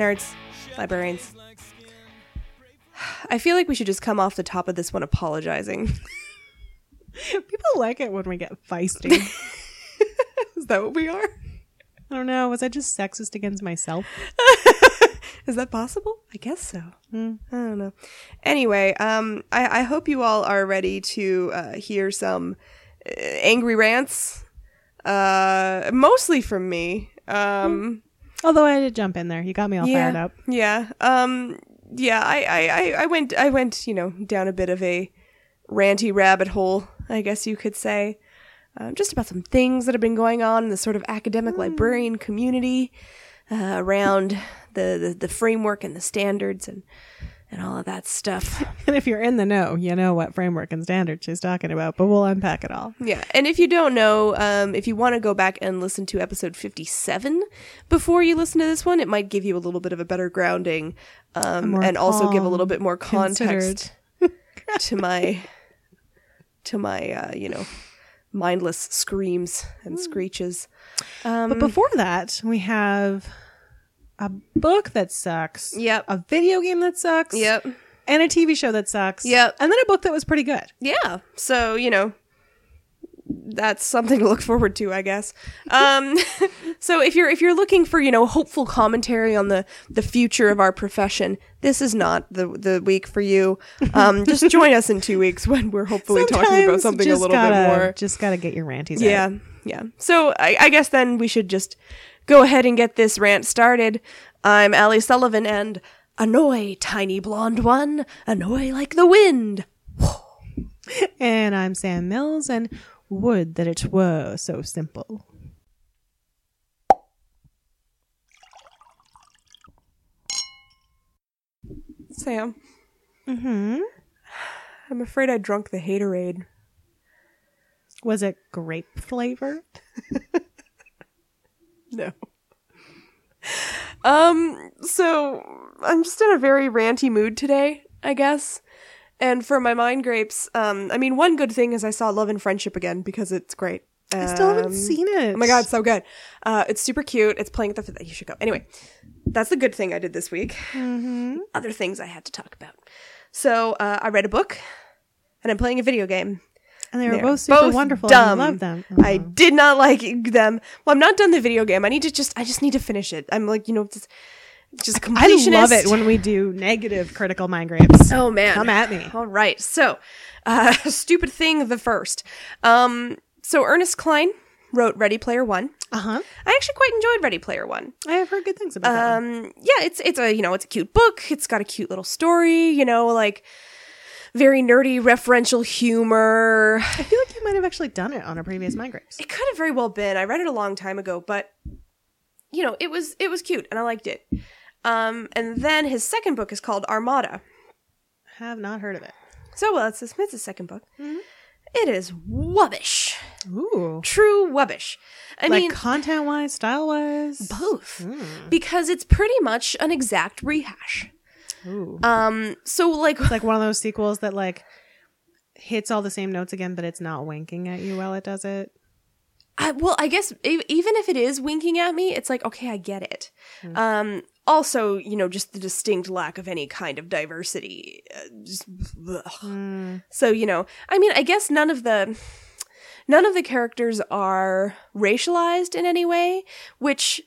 Nerds, librarians. I feel like we should just come off the top of this one apologizing. People like it when we get feisty. Is that what we are? I don't know. Was I just sexist against myself? Is that possible? I guess so. I don't know. Anyway, um, I, I hope you all are ready to uh, hear some uh, angry rants, uh, mostly from me. Um, Although I did jump in there. You got me all yeah, fired up. Yeah. Um, yeah. I, I, I, I went, I went, you know, down a bit of a ranty rabbit hole, I guess you could say. Um, just about some things that have been going on in the sort of academic librarian community uh, around the, the the framework and the standards and and all of that stuff. And if you're in the know, you know what framework and standard she's talking about, but we'll unpack it all. Yeah, and if you don't know, um, if you want to go back and listen to episode fifty-seven before you listen to this one, it might give you a little bit of a better grounding, um, and also give a little bit more context to my to my uh, you know mindless screams and screeches. Um, But before that, we have a book that sucks. Yep. A video game that sucks. Yep. And a TV show that sucks. Yep. And then a book that was pretty good. yeah so you know that's something to look forward to i guess um so if you're if you're looking for you know hopeful commentary on the the future of our profession this is not the the week for you um just join us in two weeks when we're hopefully talking about something a little gotta, bit more Just gotta get your ranties out. yeah out. yeah so I, I guess then we should just go ahead and get this rant started i'm ali sullivan and annoy tiny blonde one annoy like the wind And I'm Sam Mills, and would that it were so simple. sam Mm-hmm. i'm afraid i drunk the haterade Was it grape flavor? No. Um, so I'm just in a very ranty mood today, I guess. And for my mind grapes, um, I mean, one good thing is I saw Love and Friendship again because it's great. I still haven't Um, seen it. Oh my god, so good. Uh, it's super cute. It's playing at the. You should go. Anyway, that's the good thing I did this week. Mm-hmm. Other things I had to talk about. So uh, I read a book, and I'm playing a video game. And they were They're both super both wonderful. dumb. I love them. I did not like them. Well, I'm not done the video game. I need to just. I just need to finish it. I'm like, you know, just, just a completionist. I love it when we do negative critical mind grapes. Oh man, Come at me. All right, so uh, stupid thing the first. Um, so Ernest Cline wrote Ready Player One. Uh huh. I actually quite enjoyed Ready Player One. I have heard good things about that. one. Um, yeah, it's it's a you know it's a cute book. It's got a cute little story. You know, like very nerdy referential humor. I feel like you might have actually done it on a previous mind grapes. It could have very well been. I read it a long time ago, but you know, it was it was cute and I liked it. Um, and then his second book is called Armada. Have not heard of it. So well, it's his second book. It is wubbish, Ooh. true wubbish. I like mean, content wise, style wise. both because it's pretty much an exact rehash. Ooh. Um, so like, It's like one of those sequels that like hits all the same notes again, but it's not winking at you while it does it. I, well, I guess even if it is winking at me, it's like okay, I get it. Um, also, you know, just the distinct lack of any kind of diversity. Uh, just, ugh. So you know, I mean, I guess none of the none of the characters are racialized in any way, which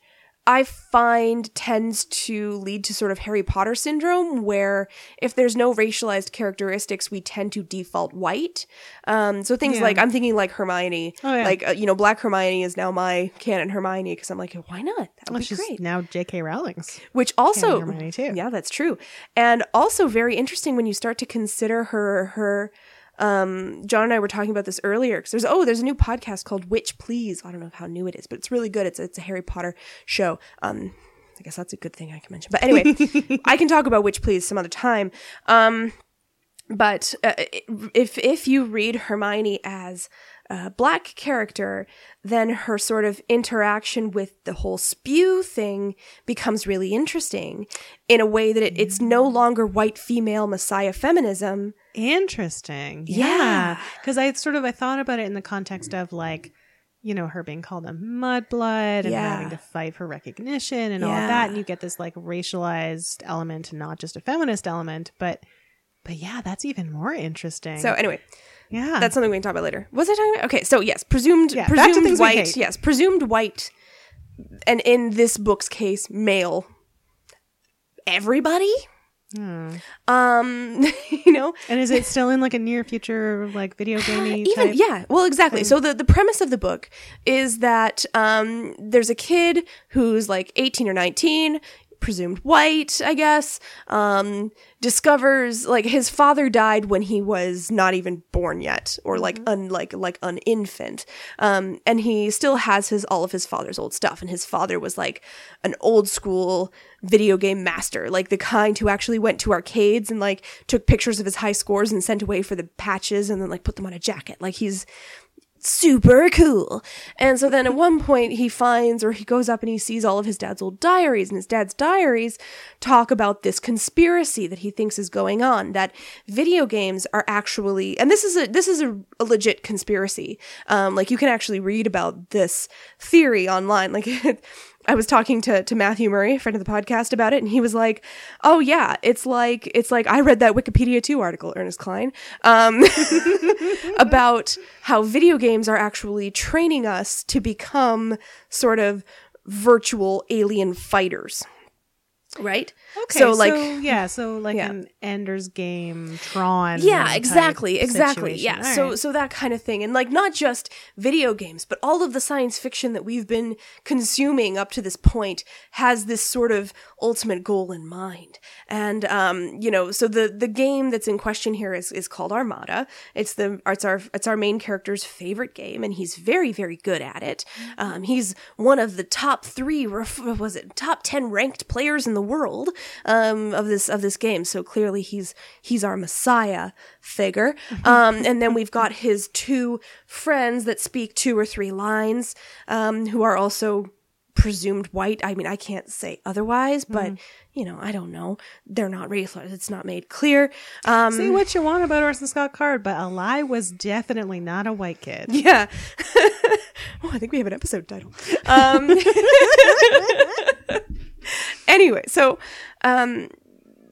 I find tends to lead to sort of Harry Potter syndrome, where if there's no racialized characteristics, we tend to default white. Um, so things Yeah. like I'm thinking like Hermione, Oh, yeah. like uh, you know, Black Hermione is now my canon Hermione because I'm like, why not? That would Well, be she's great. now J.K. Rowling's. Which also, Hermione, too. yeah, that's true, and also very interesting when you start to consider her her. Um, John and I were talking about this earlier because there's oh there's a new podcast called Witch Please. I don't know how new it is, but it's really good. It's it's a Harry Potter show. Um, I guess that's a good thing I can mention. But anyway, I can talk about Witch Please some other time. Um, but uh, if if you read Hermione as a black character, then her sort of interaction with the whole spew thing becomes really interesting in a way that it, it's no mm. longer white female messiah feminism. Interesting. Yeah. Yeah. Because I sort of I thought about it in the context of like you know, her being called a mudblood and Yeah. having to fight for recognition and all Yeah. of that. And you get this like racialized element and not just a feminist element. But, but yeah, that's even more interesting. So anyway, yeah. that's something we can talk about later. Was I talking about? Okay, so yes, presumed Yeah, presumed white. Yes, presumed white, and in this book's case, male. Everybody, Hmm. um, you know, And is it still in like a near future, like video gamey even type? yeah well exactly so the, the premise of the book is that um, there's a kid who's like 18 or 19 presumed white i guess um, discovers like his father died when he was not even born yet or like un, like like an infant. Um, and he still has his all of his father's old stuff and his father was like an old school video game master like the kind who actually went to arcades and like took pictures of his high scores and sent away for the patches and then like put them on a jacket. Like he's super cool. And so then at one point he finds or he goes up and he sees all of his dad's old diaries and his dad's diaries talk about this conspiracy that he thinks is going on that video games are actually and this is a this is a, a legit conspiracy. Um like you can actually read about this theory online like I was talking to, to Matthew Murray, a friend of the podcast, about it, and he was like, "Oh yeah, it's like it's like I read that Wikipedia two article, Ernest Cline, um, about how video games are actually training us to become sort of virtual alien fighters, right? Okay, so like yeah, so like Yeah. an Ender's Game, Tron. yeah exactly exactly situation. yeah All so right. so that kind of thing and like not just video games but all of the science fiction that we've been consuming up to this point has this sort of ultimate goal in mind and um you know so the the game that's in question here is is called armada it's the it's our it's our main character's favorite game and he's very very good at it um he's one of the top three ref- was it top 10 ranked players in the world um of this of this game. So clearly he's he's our messiah figure. Um and then we've got his two friends that speak two or three lines um who are also presumed white. I mean i can't say otherwise but you know i don't know. They're not racialized it's not made clear. Um Say what you want about Orson Scott Card, but Eli was definitely not a white kid. Yeah. oh, I think we have an episode title. Um, anyway, so, um,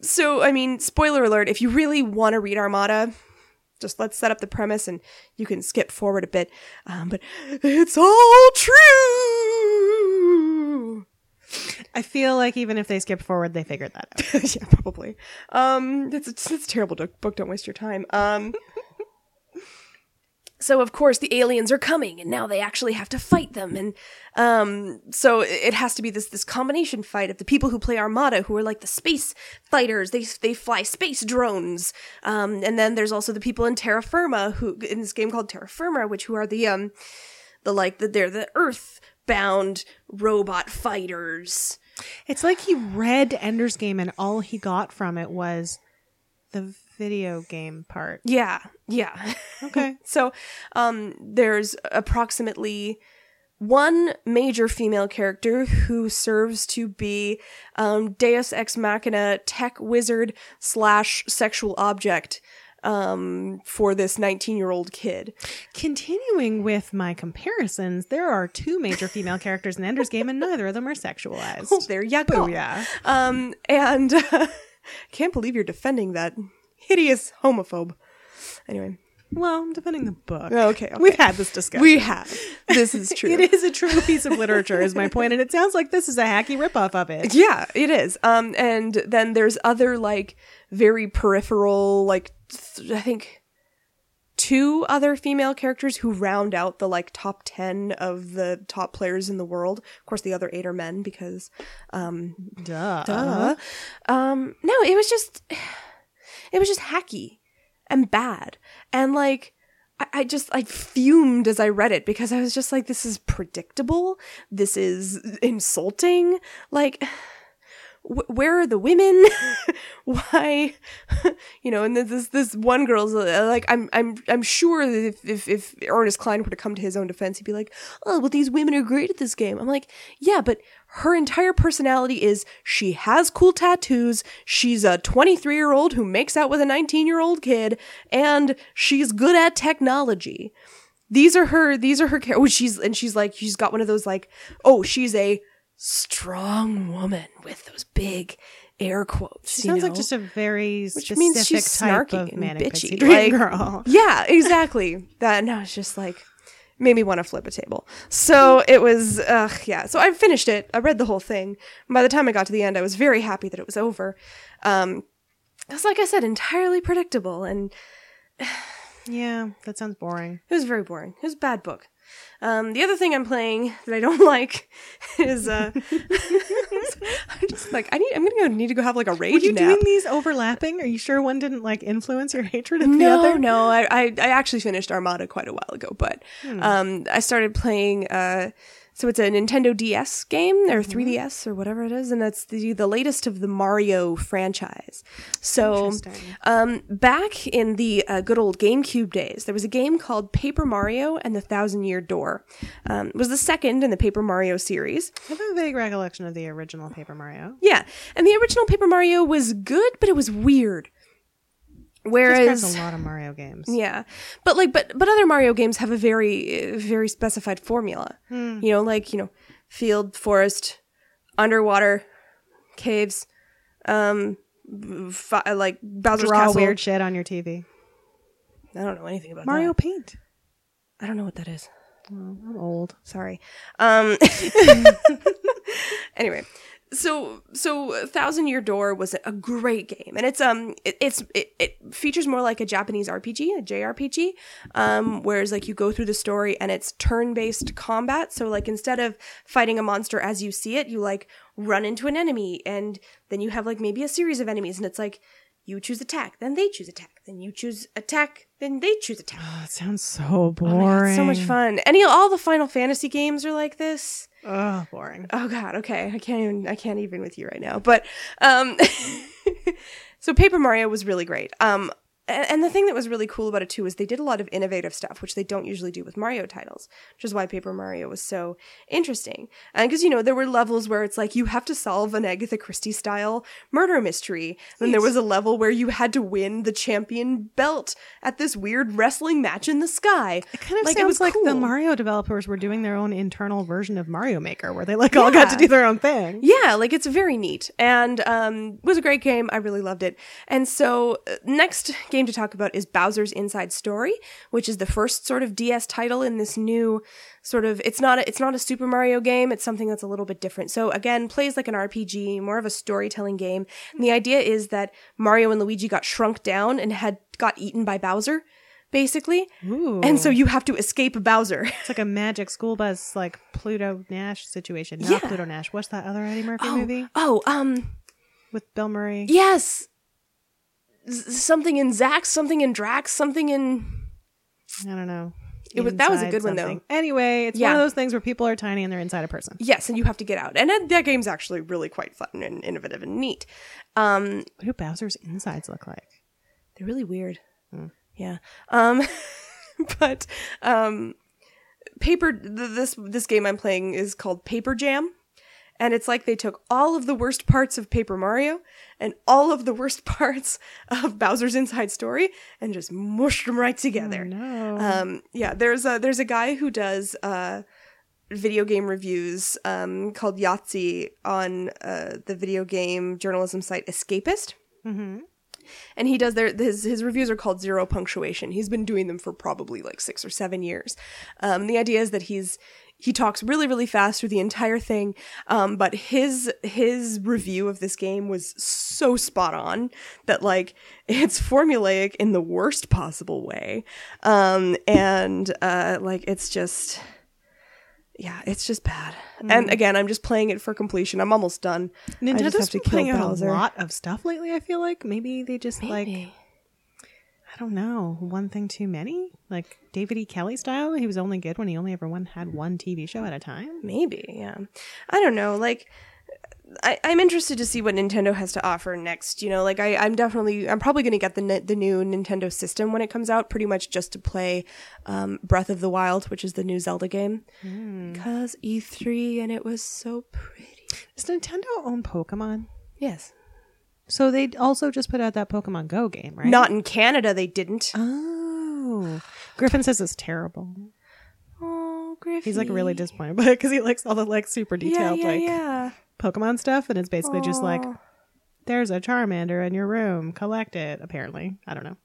so I mean, spoiler alert: if you really want to read Armada, just let's set up the premise, and you can skip forward a bit. Um, but it's all true. I feel like even if they skip forward, they figured that out. yeah, probably. Um, it's, it's, it's a terrible book. Don't waste your time. Um, so of course the aliens are coming, and now they actually have to fight them, and um, so it- has to be this this combination fight of the people who play Armada, who are like the space fighters. They they fly space drones, um, and then there's also the people in Terra Firma who in this game called Terra Firma, which who are the um, the like the, they're the Earth bound robot fighters. It's like he read Ender's Game and all he got from it was the video game part. Yeah, yeah. Okay. So, um, there's approximately one major female character who serves to be um, Deus Ex Machina tech wizard slash sexual object um, for this 19 year old kid. Continuing with my comparisons, there are two major female characters in Ender's Game, and neither of them are sexualized. Oh, there you go. yeah. Um, and uh, can't believe you're defending that hideous homophobe. Anyway, Well, I'm defending the book. okay, okay. We've had this discussion. we have. This is true. It is a true piece of literature, is my point, and it sounds like this is a hacky ripoff of it. Yeah, it is. Um, and then there's other like very peripheral, like th- I think two other female characters who round out the like top ten of the top players in the world. Of course, the other eight are men because um, Duh. duh. Um, no, it was just, it was just hacky and bad, and like. I- just I fumed as I read it because I was just like, this is predictable. This is insulting. Like, wh- where are the women? Why, you know? And this this one girl's uh, like, I'm I'm I'm sure that if, if if Ernest Cline were to come to his own defense, he'd be like, oh, well, these women are great at this game. I'm like, yeah, but her entire personality is she has cool tattoos, she's a 23 year old who makes out with a 19 year old kid, and she's good at technology. these are her these are her char- oh she's and she's like she's got one of those like oh she's a strong woman with those big air quotes She sounds like just a very Which specific means she's type snarky of and bitchy, dream like- girl. yeah exactly that no it's just like made me want to flip a table so it was uh yeah so i finished it i read the whole thing and by the time i got to the end i was very happy that it was over um it's like i said entirely predictable and Yeah, that sounds boring. It was very boring. It was a bad book. Um, the other thing I'm playing that I don't like is uh, I'm just like I need. I'm gonna go need to go have like a rage Were you nap. doing these overlapping? Are you sure one didn't like influence your hatred of the no, other? no. I, I I actually finished Armada quite a while ago, but Hmm. um, I started playing. Uh, so it's a Nintendo DS game or Mm-hmm. 3DS or whatever it is, and that's the the latest of the Mario franchise. So um, back in the uh, good old GameCube days, there was a game called Paper Mario and the Thousand Year Door. Um, it was the second in the Paper Mario series. I have a vague recollection of the original Paper Mario. Yeah, and the original Paper Mario was good, but it was weird. Whereas a lot of Mario games. Yeah, but like, but but other Mario games have a very very specified formula. Hmm. You know, like you know, field, forest, underwater, caves, um, fi- like Bowser's Draw Castle. weird shit on your TV. I don't know anything about Mario that. Paint. I don't know what that is. Well, I'm old. Sorry. Um. anyway, so so Thousand Year Door was a great game, and it's um it, it's it, it features more like a Japanese RPG, a JRPG, um, whereas like you go through the story and it's turn based combat. So like instead of fighting a monster as you see it, you like run into an enemy, and then you have like maybe a series of enemies, and it's like. You choose attack, then they choose attack, then you choose attack, then they choose attack. Oh, it sounds so Oh God, boring. so much fun. Any all the Final Fantasy games are like this. Oh, boring. Oh god, okay. I can't even I can't even with you right now. But um so Paper Mario was really great. Um and, the thing that was really cool about it too is they did a lot of innovative stuff, which they don't usually do with Mario titles, which is why Paper Mario was so interesting. And because you know there were levels where it's like you have to solve an Agatha Christie style murder mystery, and then there was a level where you had to win the champion belt at this weird wrestling match in the sky. It kind of Like, it sounds was like the. Mario developers were doing their own internal version of Mario Maker, where they like all got to do their own thing. Yeah, like it's very neat and um, was a great game. I really loved it. And so, uh, next game to talk about is Bowser's Inside Story, which is the first sort of DS title in this new sort of. It's not a, it's not a Super Mario game. It's something that's a little bit different. So again, plays like an RPG, more of a storytelling game. And the idea is that Mario and Luigi got shrunk down and had got eaten by Bowser, basically. Ooh. And so you have to escape Bowser. It's like a magic school bus, like Pluto Nash situation. Not Yeah. Pluto Nash. What's that other Eddie Murphy movie oh, um, with Bill Murray? Yes. Something in Zax, something in Drax, something in. I don't know. It was- that was a good one, though. Anyway, it's one of those things where people are tiny and they're inside a person. Yes, and you have to get out. And that, that game's actually really quite fun and innovative and neat. Um, What do Bowser's insides look like? they're really weird. Yeah. Um, but um, paper. Th- this this game I'm playing is called Paper Jam, and it's like they took all of the worst parts of Paper Mario and all of the worst parts of Bowser's Inside Story and just mushed them right together. No. Um, yeah, there's a there's a guy who does uh, video game reviews um, called Yahtzee on uh, the video game journalism site Escapist. mm-hmm. And he does their his his reviews are called zero punctuation. He's been doing them for probably like six or seven years. Um, the idea is that he's he talks really really fast through the entire thing, um, but his his review of this game was so spot on that like it's formulaic in the worst possible way, um, and uh, like it's just yeah, it's just bad. And mm. again, I'm just playing it for completion. I'm almost done. Nintendo's been putting out a lot of stuff lately. I feel like maybe they just like I don't know one thing too many, like David E. Kelley style. He was only good when he only ever one had one TV show at a time. Maybe, yeah. I don't know. Like, I, I'm interested to see what Nintendo has to offer next. You know, like I, I'm definitely, I'm probably going to get the the new Nintendo system when it comes out, pretty much just to play um, Breath of the Wild, which is the new Zelda game, because E3 and it was so pretty. Does Nintendo own Pokemon? Yes, So they also just put out that Pokemon Go game, right? not in Canada. They didn't. Oh, Griffin says it's terrible. Griffey. He's like really disappointed because he likes all the like super yeah, detailed yeah, like yeah. Pokemon stuff, and it's basically just like there's a Charmander in your room, collect it. Apparently, I don't know.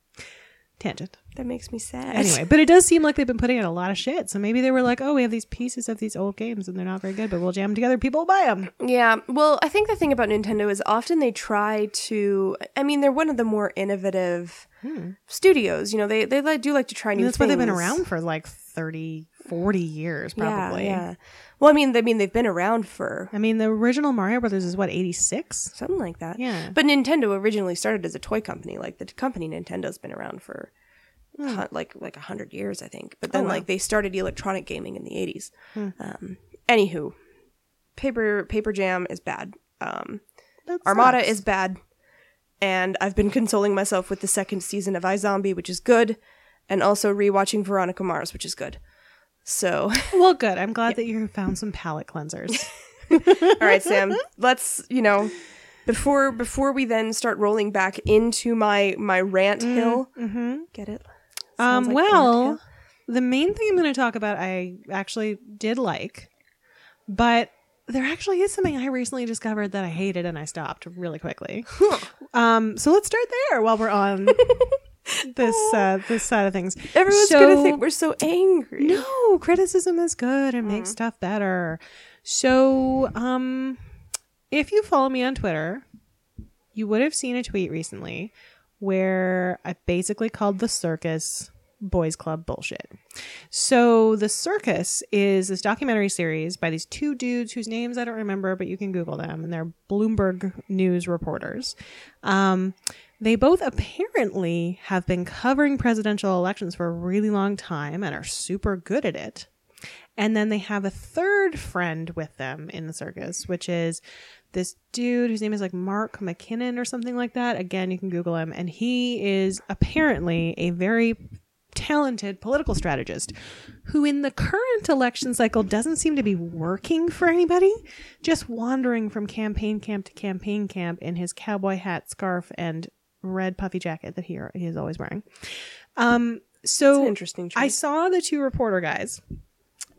Tangent. that makes me sad. Anyway, but it does seem like they've been putting out a lot of shit. So maybe they were like, oh, we have these pieces of these old games and they're not very good, but we'll jam them together. People will buy them. Yeah, well, I think the thing about Nintendo is often they try to. I mean, they're one of the more innovative hmm. studios. You know, they they do like to try new. And that's why they've been around for like 30, 40 years, probably. Yeah, yeah. Well, I mean, I mean, they've been around for I mean, the original Mario Brothers is what, 86? something like that. Yeah. But Nintendo originally started as a toy company. Like the company Nintendo's been around for hu- like like a hundred years, I think. But then Hmm. Oh, wow. Hmm. like they started electronic gaming in the eighties. Um, anywho, paper paper jam is bad. Um, Armada is bad, and I've been consoling myself with the second season of iZombie, which is good, and also rewatching Veronica Mars, which is good. So, Well, good. I'm glad that you found some palate cleansers. all right, Sam, let's you know before before we then start rolling back into my my rant hill. mm-hmm. Get it? Um, like well, the main thing I'm going to talk about, I actually did like, but there actually is something I recently discovered that I hated and I stopped really quickly. um, so let's start there while we're on this uh, this side of things. Everyone's So- gonna think we're so angry. No, criticism is good and makes stuff better. So, um, if you follow me on Twitter, you would have seen a tweet recently where I basically called the circus boys club bullshit. So, the circus is this documentary series by these two dudes whose names I don't remember, but you can Google them, and they're Bloomberg News reporters. Um, they both apparently have been covering presidential elections for a really long time and are super good at it. And then they have a third friend with them in the circus, which is this dude whose name is like Mark McKinnon or something like that. Again, you can Google him. And he is apparently a very talented political strategist who, in the current election cycle, doesn't seem to be working for anybody, just wandering from campaign camp to campaign camp in his cowboy hat, scarf, and red puffy jacket that he, he is always wearing. Um, so interesting I saw the two reporter guys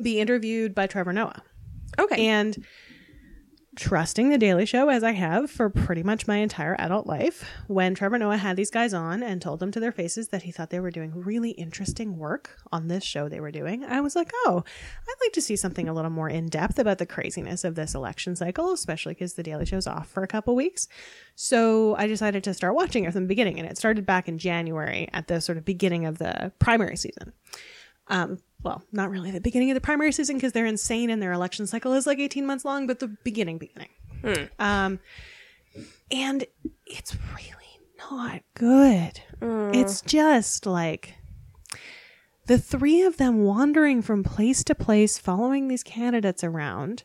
be interviewed by Trevor Noah. Okay. And trusting the Daily Show as I have for pretty much my entire adult life, when Trevor Noah had these guys on and told them to their faces that he thought they were doing really interesting work on this show they were doing, I was like, oh, I'd like to see something a little more in depth about the craziness of this election cycle, especially because the Daily Show's off for a couple weeks. So I decided to start watching it from the beginning, and it started back in January at the sort of beginning of the primary season um well not really the beginning of the primary season because they're insane and their election cycle is like 18 months long but the beginning beginning. Um and it's really not good. It's just like the three of them wandering from place to place following these candidates around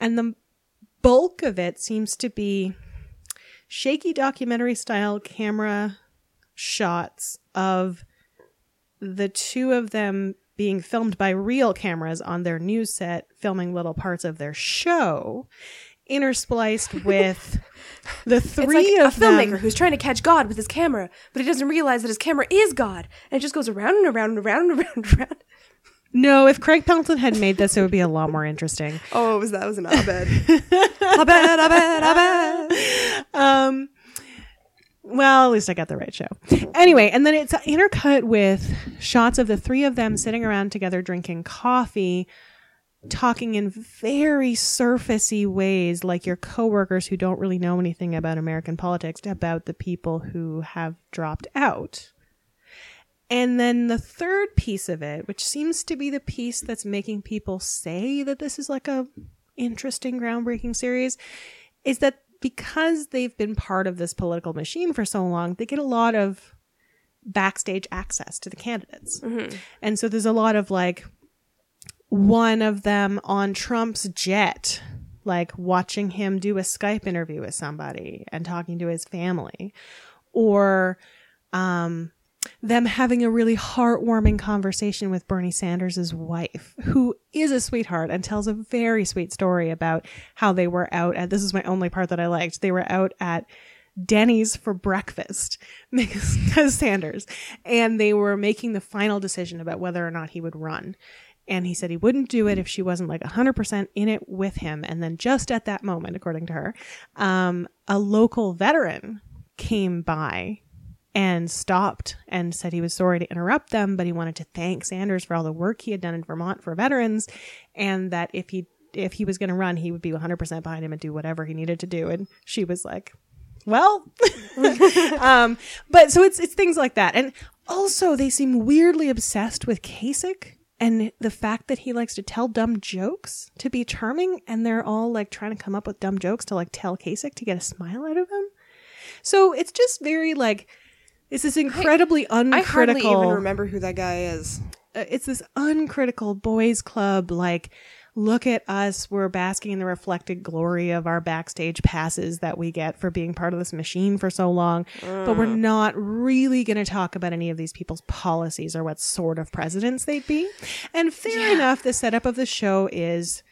and the bulk of it seems to be shaky documentary style camera shots of the two of them being filmed by real cameras on their news set, filming little parts of their show, interspliced with the it's three like of a filmmaker them. who's trying to catch God with his camera, but he doesn't realize that his camera is God, and it just goes around and around and around and around and around. No, if Craig Pelton had made this, it would be a lot more interesting. Oh, it was that was an Abed. Abed, Abed, Abed. Um, well, at least I got the right show. Anyway, and then it's intercut with shots of the three of them sitting around together drinking coffee, talking in very surfacey ways, like your coworkers who don't really know anything about American politics, about the people who have dropped out. And then the third piece of it, which seems to be the piece that's making people say that this is like a interesting, groundbreaking series, is that because they've been part of this political machine for so long, they get a lot of backstage access to the candidates. And so there's a lot of like one of them on Trump's jet, like watching him do a Skype interview with somebody and talking to his family, or um, them having a really heartwarming conversation with Bernie Sanders' wife, who is a sweetheart and tells a very sweet story about how they were out at this is my only part that I liked. They were out at Denny's for breakfast because Sanders and they were making the final decision about whether or not he would run. And he said he wouldn't do it if she wasn't like 100% in it with him. And then just at that moment, according to her, um, a local veteran came by and stopped and said he was sorry to interrupt them, but he wanted to thank Sanders for all the work he had done in Vermont for veterans, and that if he if he was going to run, he would be 100% behind him and do whatever he needed to do. And she was like, "Well," um, but so it's it's things like that, and also they seem weirdly obsessed with Kasich. And the fact that he likes to tell dumb jokes to be charming, and they're all like trying to come up with dumb jokes to like tell Kasich to get a smile out of him. So it's just very like it's this incredibly uncritical. I hardly even remember who that guy is. uh, it's this uncritical boys club. Like, look at us. We're basking in the reflected glory of our backstage passes that we get for being part of this machine for so long. But we're not really going to talk about any of these people's policies or what sort of presidents they'd be. And fair enough, the setup of the show is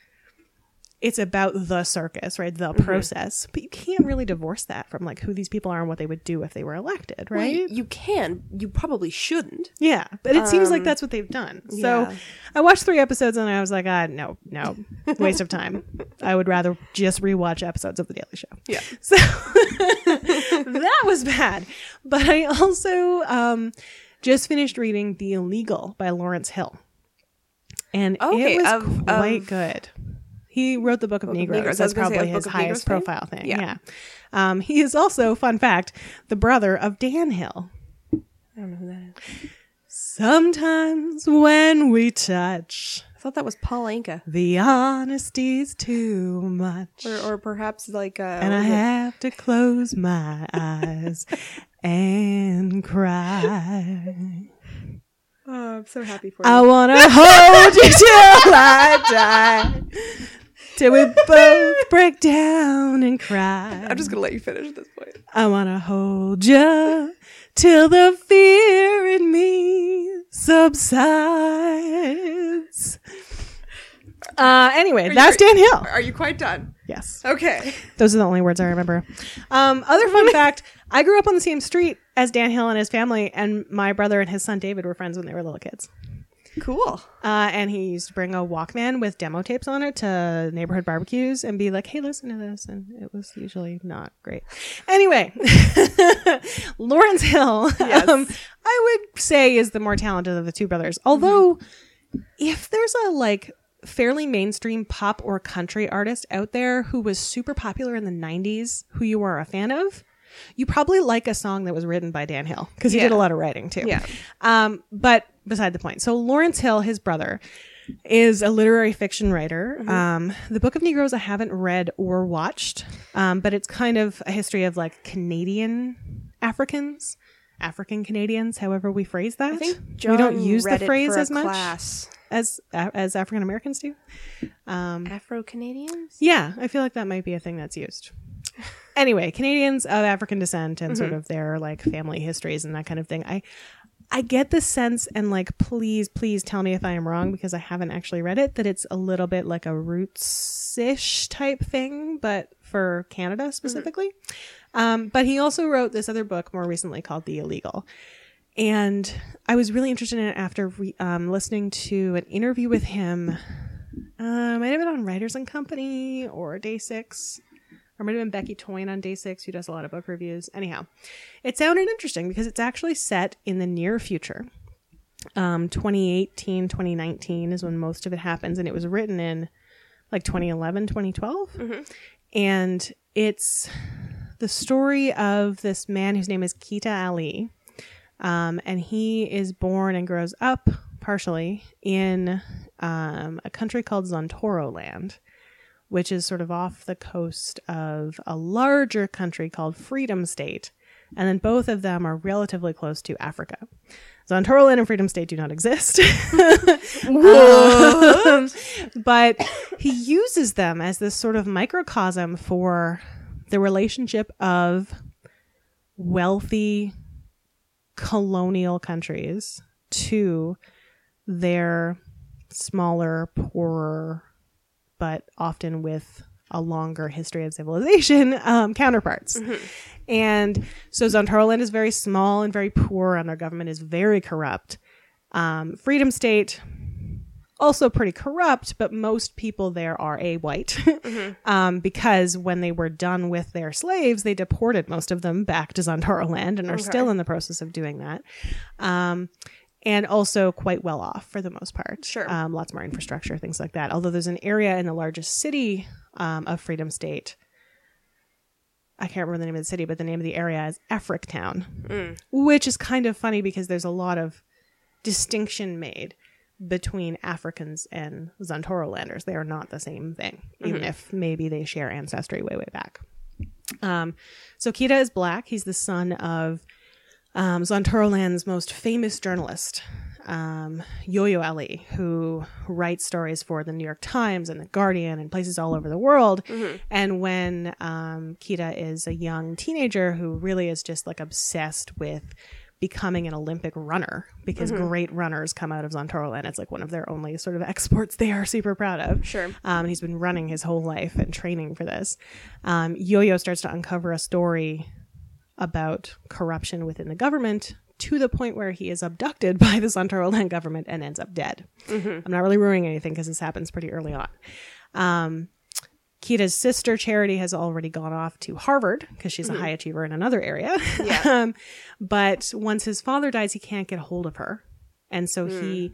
it's about the circus, right? The process. But you can't really divorce that from like who these people are and what they would do if they were elected, Well, right? you, you can. You probably shouldn't. Yeah, but it seems like that's what they've done. So yeah. I watched three episodes and I was like, ah, no, no, waste of time. I would rather just rewatch episodes of The Daily Show. Yeah. So that was bad. But I also um, just finished reading The Illegal by Lawrence Hill. And Okay, it was of- quite of- good. He wrote the Book of Book of Negroes. Negroes. I was That's gonna say, probably his of Negroes highest profile thing. Yeah. Yeah. Um, he is also, fun fact, the brother of Dan Hill. I don't know who that is. Sometimes when we touch, I thought that was Paul Anka. the honesty's too much. Or, or perhaps like uh and I what is it? have to close my eyes and cry. Oh, I'm so happy for you. I wanna hold you till I die. Till we both break down and cry. I'm just gonna let you finish at this point. I wanna hold you till the fear in me subsides. Uh, anyway, that's Dan Hill. Are you quite done? Yes. Okay. Those are the only words I remember. Um, other fun fact I grew up on the same street as Dan Hill and his family, and my brother and his son David were friends when they were little kids. Cool. Uh, and he used to bring a Walkman with demo tapes on it to neighborhood barbecues and be like, hey, listen to this. And it was usually not great. Anyway, Lawrence Hill, Yes. um, I would say is the more talented of the two brothers. Although, if there's a like fairly mainstream pop or country artist out there who was super popular in the 90s who you are a fan of, you probably like a song that was written by Dan Hill because he did a lot of writing too. Yeah. Um, but beside the point. So Lawrence Hill, his brother, is a literary fiction writer. Um, the Book of Negroes I haven't read or watched, um, but it's kind of a history of like Canadian Africans, African Canadians, however we phrase that. I think we don't use the phrase as much Class. as as African Americans do. Um, Afro Canadians. yeah, I feel like that might be a thing that's used. Anyway, Canadians of African descent and sort of their like family histories and that kind of thing. I I get the sense and like please please tell me if I am wrong because I haven't actually read it that it's a little bit like a roots-ish type thing but for Canada specifically. Um, but he also wrote this other book more recently called The Illegal. And I was really interested in it after re- um, listening to an interview with him. Uh, might have been on Writers and Company or Day Six, or might have been Becky Toyne on Day Six, who does a lot of book reviews. Anyhow, it sounded interesting because it's actually set in the near future. Um, 2018, 2019 is when most of it happens, and it was written in like 2011, 2012. And it's the story of this man whose name is Kita Ali. Um, and he is born and grows up partially in um, a country called Zantoroland, which is sort of off the coast of a larger country called Freedom State. And then both of them are relatively close to Africa. Zantoroland and Freedom State do not exist. Um, but he uses them as this sort of microcosm for the relationship of wealthy colonial countries to their smaller, poorer, but often with a longer history of civilization um, counterparts. And so Zantoroland is very small and very poor, and their government is very corrupt. Um, Freedom State, also pretty corrupt, but most people there are a white. um, because when they were done with their slaves, they deported most of them back to Zantoroland and are still in the process of doing that. Um, and also quite well off for the most part. Sure. Um, lots more infrastructure, things like that. Although there's an area in the largest city um, of Freedom State. I can't remember the name of the city, but the name of the area is Afric Town, which is kind of funny because there's a lot of distinction made between Africans and Zantoro landers. They are not the same thing, even if maybe they share ancestry way, way back. Um, so Kita is black. He's the son of um, most famous journalist, um, Yo-Yo Ali, who writes stories for the New York Times and the Guardian and places all over the world. And when um, Kita is a young teenager who really is just like obsessed with becoming an Olympic runner because great runners come out of Zantoroland. It's like one of their only sort of exports they are super proud of. Sure. Um, and he's been running his whole life and training for this. Um, Yo-Yo starts to uncover a story about corruption within the government to the point where he is abducted by the Zantoroland government and ends up dead. I'm not really ruining anything because this happens pretty early on. Um, Kita's sister Charity has already gone off to Harvard because she's a high achiever in another area. Yeah. um, but once his father dies, he can't get a hold of her. And so he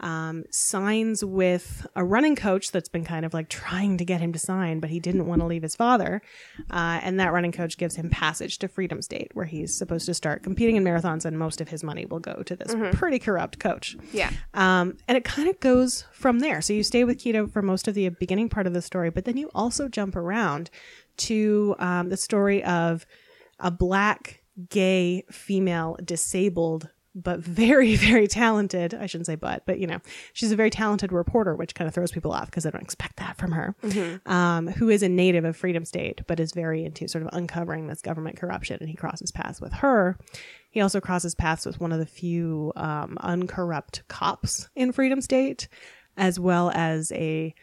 um, signs with a running coach that's been kind of like trying to get him to sign, but he didn't want to leave his father. Uh, and that running coach gives him passage to Freedom State, where he's supposed to start competing in marathons, and most of his money will go to this pretty corrupt coach. Yeah. Um, and it kind of goes from there. So you stay with Keto for most of the beginning part of the story, but then you also jump around to um, the story of a black, gay, female, disabled, but very, very talented. I shouldn't say but, but you know, she's a very talented reporter, which kind of throws people off because I don't expect that from her. Um, who is a native of Freedom State, but is very into sort of uncovering this government corruption. And he crosses paths with her. He also crosses paths with one of the few um, uncorrupt cops in Freedom State, as well as a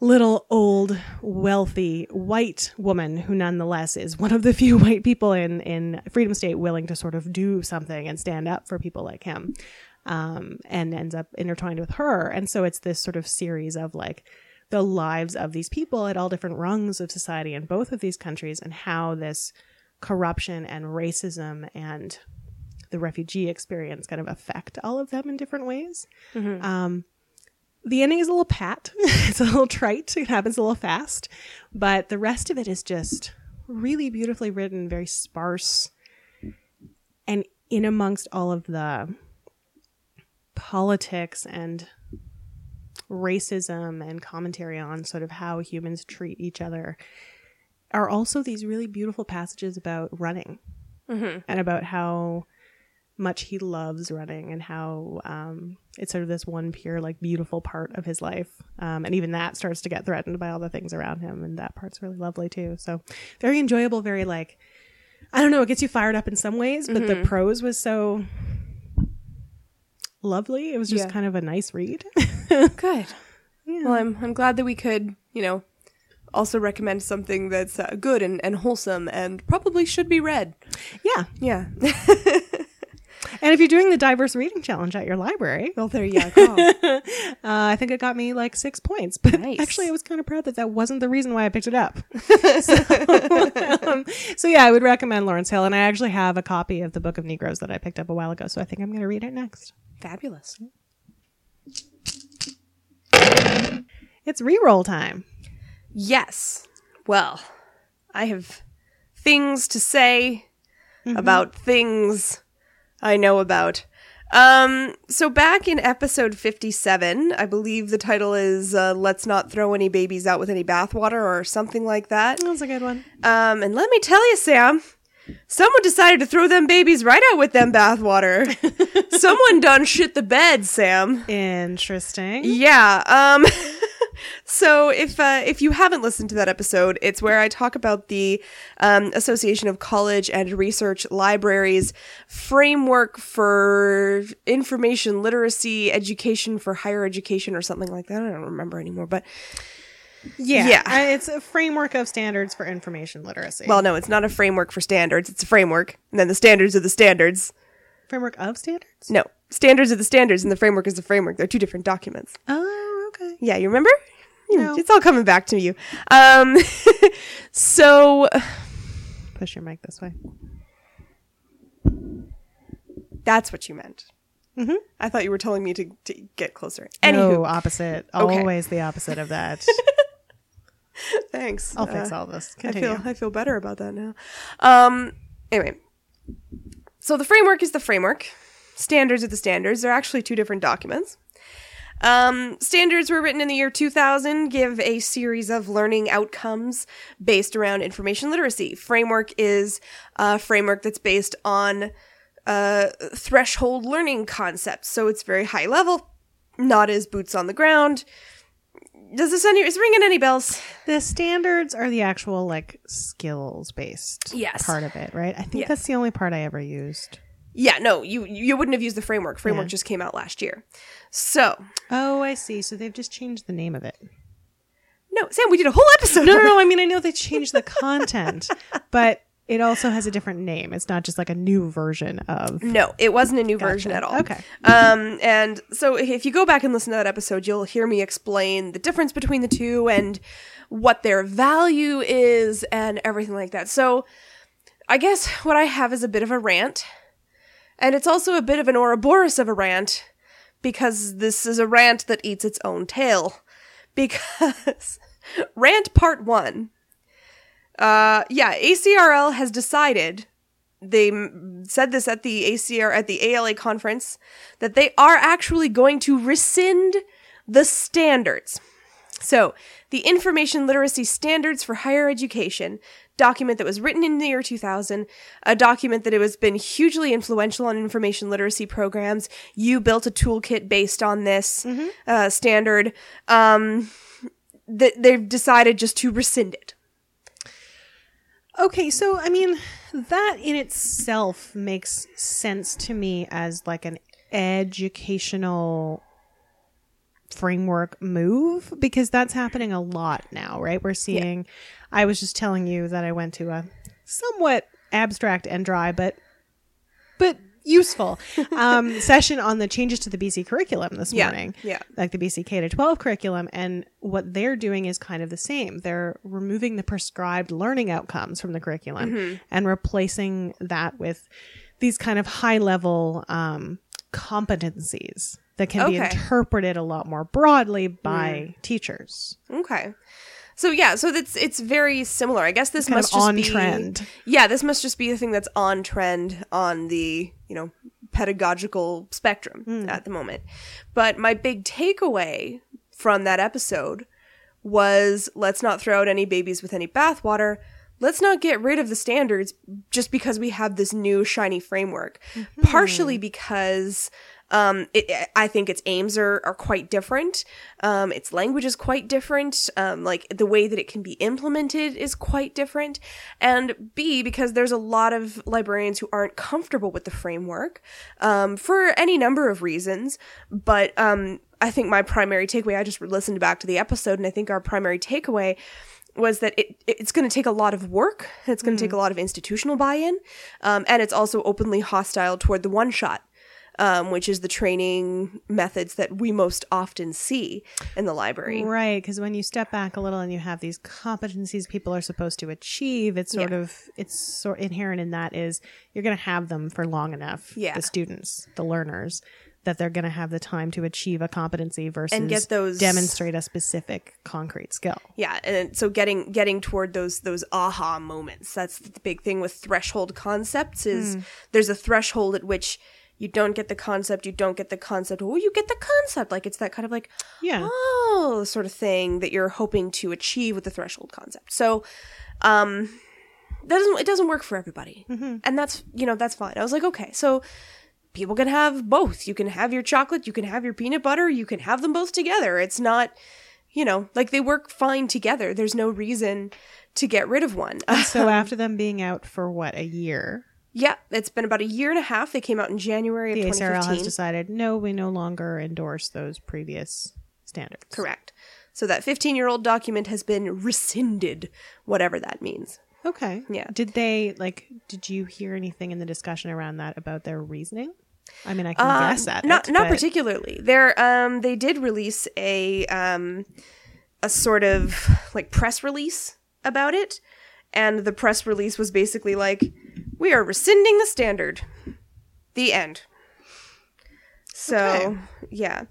little old wealthy white woman who nonetheless is one of the few white people in in freedom state willing to sort of do something and stand up for people like him um, and ends up intertwined with her. And so it's this sort of series of like the lives of these people at all different rungs of society in both of these countries and how this corruption and racism and the refugee experience kind of affect all of them in different ways. Um, the ending is a little pat. it's a little trite. It happens a little fast, but the rest of it is just really beautifully written, very sparse, and in amongst all of the politics and racism and commentary on sort of how humans treat each other are also these really beautiful passages about running mm-hmm. and about how much he loves running and how um, it's sort of this one pure like beautiful part of his life um, and even that starts to get threatened by all the things around him and that part's really lovely too so very enjoyable very like i don't know it gets you fired up in some ways but the prose was so lovely it was just Yeah. kind of a nice read Good. Well, I'm I'm glad that we could, you know, also recommend something that's uh, good and, and wholesome and probably should be read. yeah Yeah. and if you're doing the diverse reading challenge at your library well, there you go. uh, I think it got me like six points, but Nice. actually, I was kind of proud that that wasn't the reason why I picked it up. so, um, so yeah, I would recommend Lawrence Hill, and I actually have a copy of the Book of Negroes that I picked up a while ago, so I think I'm going to read it next. Fabulous. It's reroll time. Yes. Well, I have things to say about things I know about. Um, so back in episode 57, I believe the title is uh, Let's Not Throw Any Babies Out with Any Bathwater or something like that. That was a good one. Um, and let me tell you, Sam, someone decided to throw them babies right out with them bathwater. someone done shit the bed, Sam. Interesting. Yeah. Um so if uh, if you haven't listened to that episode, it's where I talk about the um, Association of College and Research Libraries framework for information literacy education for higher education or something like that. I don't remember anymore, but Yeah, Yeah. It's a framework of standards for information literacy. well, no, it's not a framework for standards. It's a framework, and then the standards are the standards. Framework of standards? No, standards are the standards, and the framework is the framework. They're two different documents. Oh, okay. Yeah, you remember? No. It's all coming back to you. Um, so Push your mic this way. that's what you meant. Mhm. I thought you were telling me to, to get closer. No, Anywho, opposite. Okay. Always the opposite of that. thanks. I'll fix Uh, all this. I feel I feel better about that now. Um, anyway, so the framework is the framework. Standards are the standards. They're actually two different documents. Um, standards were written in the year 2000, give a series of learning outcomes based around information literacy. Framework is a framework that's based on uh, threshold learning concepts, so it's very high level, not as boots on the ground. Does this any is ringing any bells? The standards are the actual like skills based Yes. part of it, right? I think Yes. that's the only part I ever used. Yeah, no, you you wouldn't have used the framework. Framework Yeah. just came out last year. So, Oh, I see. So they've just changed the name of it. no, Sam, we did a whole episode. No, no, no. I mean, I know they changed the content, but it also has a different name. It's not just like a new version of. No, it wasn't a new Gotcha. version at all. Okay. Um, and so if you go back and listen to that episode, you'll hear me explain the difference between the two and what their value is and everything like that. So I guess what I have is a bit of a rant. And it's also a bit of an Ouroboros of a rant because this is a rant that eats its own tail. Because rant part one. Uh, yeah, ACRL has decided they said this at the ACR at the ALA conference that they are actually going to rescind the standards. So, the Information Literacy Standards for Higher Education document that was written in the year 2000, a document that it has been hugely influential on information literacy programs. You built a toolkit based on this uh, standard. Um, th- they've decided just to rescind it. Okay, so I mean, that in itself makes sense to me as like an educational framework move because that's happening a lot now, right? We're seeing I was just telling you that I went to a somewhat abstract and dry but but useful um, session on the changes to the BC curriculum this Yeah, morning yeah. like the BC K to 12 curriculum. And what they're doing is kind of the same. They're removing the prescribed learning outcomes from the curriculum Mm-hmm. and replacing that with these kind of high level um, competencies that can be interpreted a lot more broadly by teachers. Okay. So yeah, so that's it's very similar. I guess this Kind must on be trend. Yeah, this must just be the thing that's on trend on the, you know, pedagogical spectrum Hmm. at the moment. But my big takeaway from that episode was let's not throw out any babies with any bathwater. Let's not get rid of the standards just because we have this new shiny framework. Mm-hmm. Partially because um, it, I think its aims are, are quite different. Um, its language is quite different. Um, like the way that it can be implemented is quite different. And B, because there's a lot of librarians who aren't comfortable with the framework um, for any number of reasons. But um, I think my primary takeaway, I just listened back to the episode, and I think our primary takeaway was that it it's going to take a lot of work. It's going to take a lot of institutional buy-in, um, and it's also openly hostile toward the one shot, um, which is the training methods that we most often see in the library. Right, because when you step back a little and you have these competencies people are supposed to achieve, it's sort Yeah. of it's sort inherent in that is you're going to have them for long enough. Yeah. the students, the learners, that they're going to have the time to achieve a competency versus and get those- demonstrate a specific concrete skill. Yeah, and so getting getting toward those those aha moments. That's the big thing with threshold concepts is there's a threshold at which you don't get the concept, you don't get the concept, oh, you get the concept. Like it's that kind of like Yeah. oh sort of thing that you're hoping to achieve with the threshold concept. So um that doesn't it doesn't work for everybody. And that's you know, that's fine. I was like, okay, so people can have both. You can have your chocolate, you can have your peanut butter, you can have them both together. It's not you know, like they work fine together. There's no reason to get rid of one. So after them being out for what a year, yeah, it's been about a year and a half. They came out in January of the ACRL 2015. has decided no, we no longer endorse those previous standards. Correct. So that 15 year old document has been rescinded, whatever that means. Okay. Yeah. Did they like? Did you hear anything in the discussion around that about their reasoning? I mean, I can Uh, guess that. not it. not but- particularly. There, um, they did release a um, a sort of like press release about it, and the press release was basically like, "We are rescinding the standard." The end. So Okay. yeah,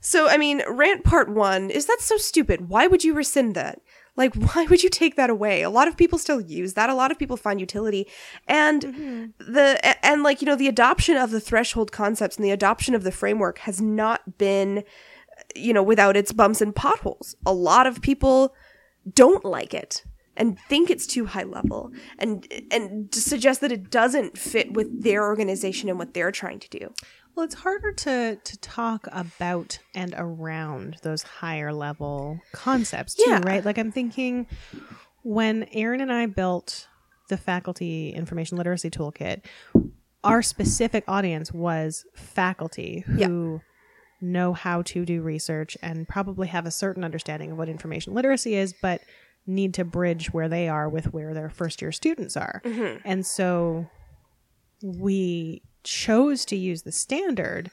so I mean, rant part one is that so stupid? Why would you rescind that? Like, why would you take that away? A lot of people still use that. A lot of people find utility, and mm-hmm. the and like you know the adoption of the threshold concepts and the adoption of the framework has not been you know without its bumps and potholes a lot of people don't like it and think it's too high level and and suggest that it doesn't fit with their organization and what they're trying to do Well, it's harder to to talk about and around those higher level concepts too, Yeah. right? Like I'm thinking when Aaron and I built the faculty information literacy toolkit, our specific audience was faculty who know how to do research and probably have a certain understanding of what information literacy is, but need to bridge where they are with where their first year students are. And so we chose to use the standard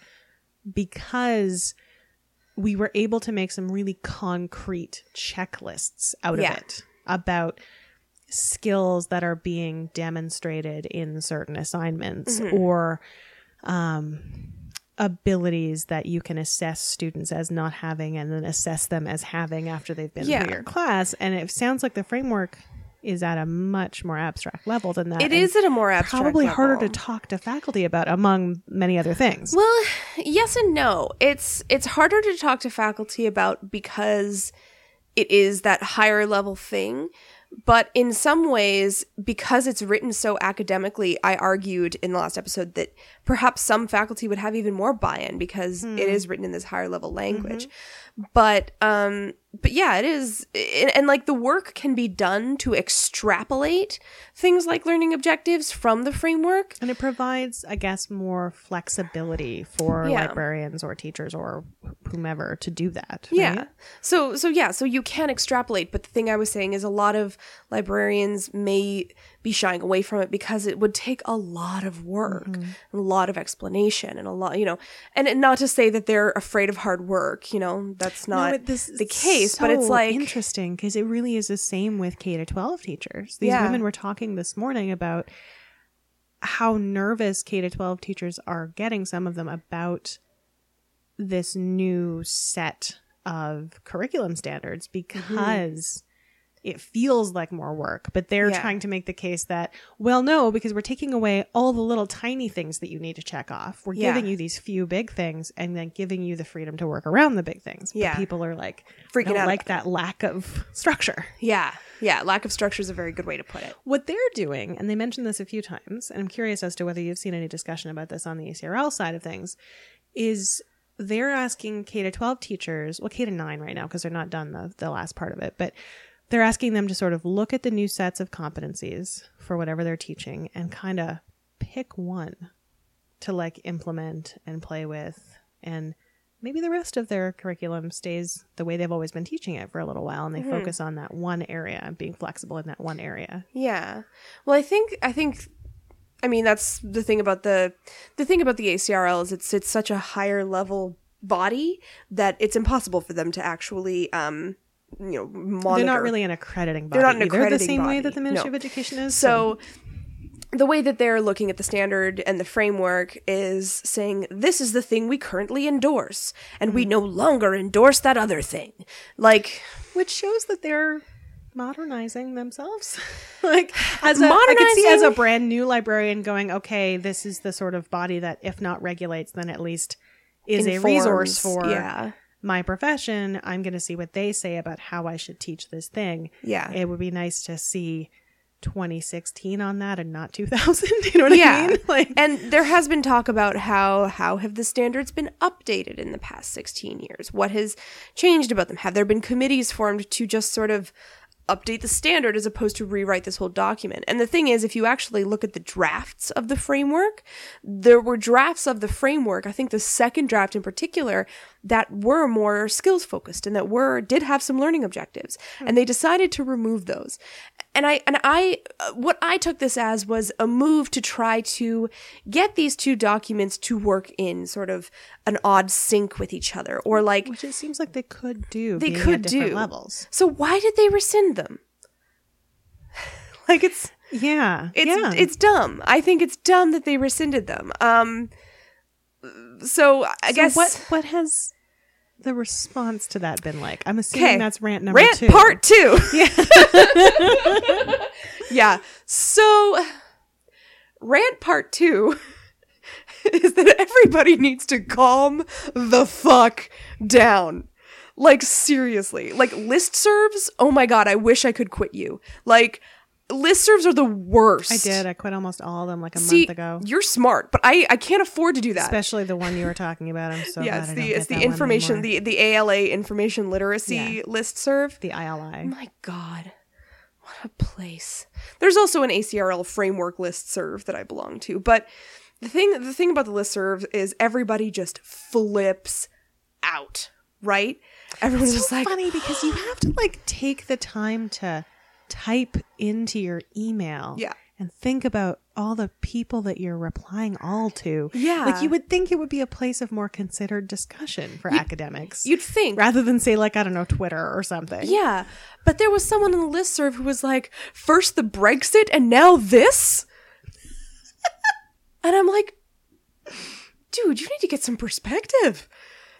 because we were able to make some really concrete checklists out Yeah. of it about skills that are being demonstrated in certain assignments or um, abilities that you can assess students as not having and then assess them as having after they've been Yeah. through your class. And it sounds like the framework is at a much more abstract level than that. It is at a more abstract probably harder to talk to faculty about among many other things. Well, yes and no. It's it's harder to talk to faculty about because it is that higher level thing. But in some ways, because it's written so academically, I argued in the last episode that perhaps some faculty would have even more buy-in because it hmm. is written in this higher level language. Mm-hmm. But um but yeah, it is and, and like the work can be done to extrapolate things like learning objectives from the framework. And it provides, I guess, more flexibility for Yeah. librarians or teachers or whomever to do that. Yeah. So so yeah, so you can extrapolate, but the thing I was saying is a lot of librarians may be shying away from it because it would take a lot of work, Mm-hmm. a lot of explanation and a lot, you know, and not to say that they're afraid of hard work, you know, that's not No, this the case, but it's like interesting because it really is the same with K to 12 teachers. These Yeah. women were talking this morning about how nervous K to 12 teachers are getting, some of them, about this new set of curriculum standards because it feels like more work. But they're Yeah. trying to make the case that, well, no, because we're taking away all the little tiny things that you need to check off. We're Yeah. giving you these few big things and then giving you the freedom to work around the big things. But Yeah. people are like, Freaking out like that lack of structure. yeah, yeah, lack of structure is a very good way to put it. What they're doing, and they mentioned this a few times, and I'm curious as to whether you've seen any discussion about this on the ACRL side of things, is they're asking K to 12 teachers, well, K to 9 right now, because they're not done the, the last part of it, but they're asking them to sort of look at the new sets of competencies for whatever they're teaching and kind of pick one to like implement and play with. And maybe the rest of their curriculum stays the way they've always been teaching it for a little while and they focus on that one area and being flexible in that one area. Yeah. Well, I think I think I mean that's the thing about the the thing about the ACRL is it's it's such a higher level body that it's impossible for them to actually um you know monitor. They're not really an accrediting body. They're not an either, the accrediting same way that the Ministry No. of Education is. So the way that they're looking at the standard and the framework is saying this is the thing we currently endorse and we mm-hmm. no longer endorse that other thing. Like which shows that they're modernizing themselves. like as a, I could see as a brand new librarian going, okay, this is the sort of body that if not regulates, then at least is a resource for yeah. My profession. I'm going to see what they say about how I should teach this thing. Yeah. It would be nice to see 2016 on that and not 2000. you know what I mean? Like, and there has been talk about how how have the standards been updated in the past 16 years? What has changed about them? Have there been committees formed to just sort of update the standard as opposed to rewrite this whole document? And the thing is, if you actually look at the drafts of the framework, there were drafts of the framework. I think the second draft in particular that were more skills focused and that were did have some learning objectives and they decided to remove those and i and i what i took this as was a move to try to get these two documents to work in sort of an odd sync with each other or like Which it seems like they could do. They could do. levels. so why did they rescind them like it's Yeah. it's yeah. it's dumb i think it's dumb that they rescinded them um so i So guess what what has the response to that been like? I'm assuming Okay. that's rant number rant two. part two yeah so rant part two is that everybody needs to calm the fuck down like seriously like listservs oh my god i wish i could quit you like listservs are the worst I did. I quit almost all of them like a See, month ago. you're smart but i i can't afford to do that Especially the one you were talking about. I'm so yeah it's the it's the information the the ala information literacy Yeah. listserv the ILI. my god what a place there's also an acrl framework listserv that i belong to but the thing the thing about the listserv is everybody just flips out right everyone's It's just like funny because you have to like take the time to type into your email. Yeah. And think about all the people that you're replying all to. Yeah. Like you would think it would be a place of more considered discussion for academics. you'd think rather than say like, I don't know, Twitter or something. Yeah, but there was someone on the listserv who was like, first the Brexit and now this? and I'm like, dude, you need to get some perspective.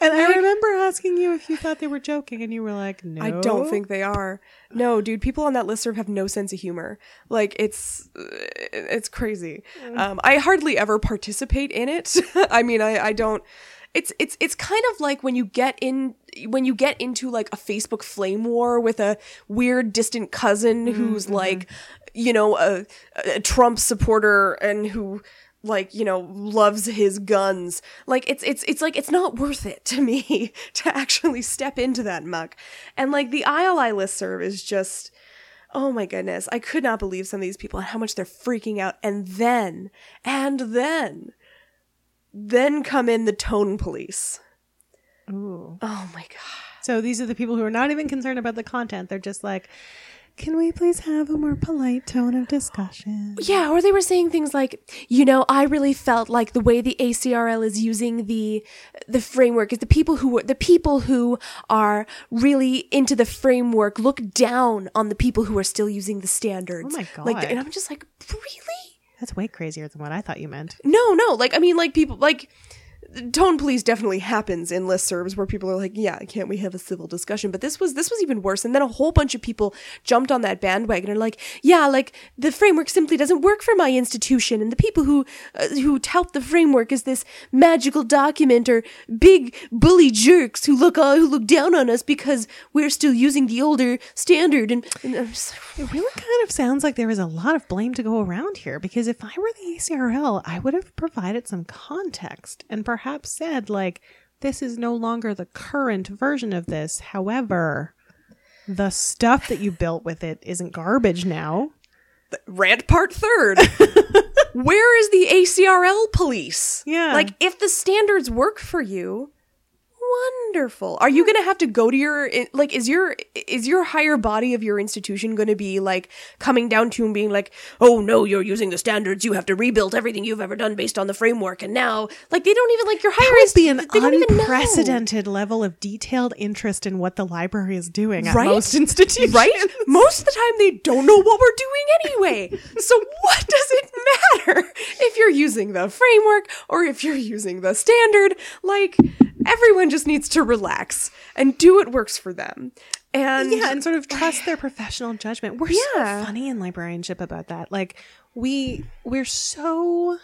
And I Like- remember asking you if you thought they were joking and you were like, no. I don't think they are. No, dude, people on that listserv have no sense of humor. Like it's it's crazy. Mm. Um, I hardly ever participate in it. I mean, I I don't. It's it's it's kind of like when you get in when you get into like a Facebook flame war with a weird distant cousin mm, who's mm-hmm. like, you know, a, a Trump supporter and who like you know loves his guns. Like it's it's it's like it's not worth it to me to actually step into that muck. And like the ILI listserv is just oh my goodness i could not believe some of these people and how much they're freaking out. And then and then then come in the tone police. Ooh. oh my god. So these are the people who are not even concerned about the content. They're just like, can we please have a more polite tone of discussion? Yeah, or they were saying things like, you know, I really felt like the way the ACRL is using the the framework is the people who the people who are really into the framework look down on the people who are still using the standards. Oh my Like, God. and I'm just like, really? That's way crazier than what I thought you meant. No, no. Like, I mean, like people like. Tone police definitely happens in listservs where people are like, "Yeah, can't we have a civil discussion?" But this was this was even worse. And then a whole bunch of people jumped on that bandwagon and are like, "Yeah, like the framework simply doesn't work for my institution, and the people who uh, who tout the framework as this magical document or big bully jerks who look uh, who look down on us because we're still using the older standard." And, and just It really kind of sounds like there is a lot of blame to go around here because if I were the ACRL, I would have provided some context and perhaps said, like, this is no longer the current version of this. However, the stuff that you built with it isn't garbage now. rant part third. Where is the ACRL police? Yeah. Like, if the standards work for you, wonderful. Are you going to have to go to your like is your is your higher body of your institution going to be like coming down to you and being like, "Oh no, you're using the standards. You have to rebuild everything you've ever done based on the framework." And now, like they don't even like your higher would be an inst- they don't even know. unprecedented level of detailed interest in what the library is doing at Right? most institutions. Right? Most of the time, they don't know what we're doing anyway. So, what does it matter if you're using the framework or if you're using the standard? Like, everyone just needs to relax and do what works for them. And yeah, and sort of trust their professional judgment. We're Yeah. so funny in librarianship about that. Like we we're so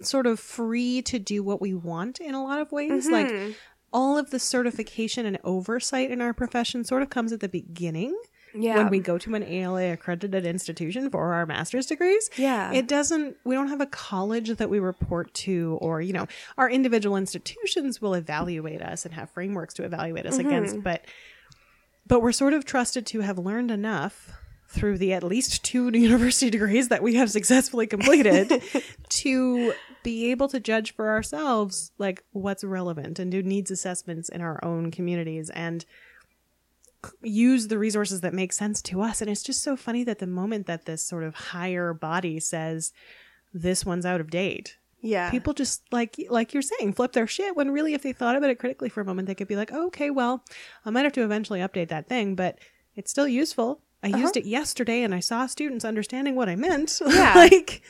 sort of free to do what we want in a lot of ways. Like mm-hmm. all of the certification and oversight in our profession sort of comes at the beginning. Yeah. When we go to an ALA accredited institution for our master's degrees. Yeah. It doesn't we don't have a college that we report to or, you know, our individual institutions will evaluate us and have frameworks to evaluate us against, mm-hmm. but but we're sort of trusted to have learned enough through the at least two university degrees that we have successfully completed to be able to judge for ourselves like what's relevant and do needs assessments in our own communities and use the resources that make sense to us and it's just so funny that the moment that this sort of higher body says this one's out of date Yeah. people just like like you're saying flip their shit when really if they thought about it critically for a moment they could be like oh, okay well i might have to eventually update that thing but it's still useful i uh-huh. used it yesterday and i saw students understanding what i meant Yeah. like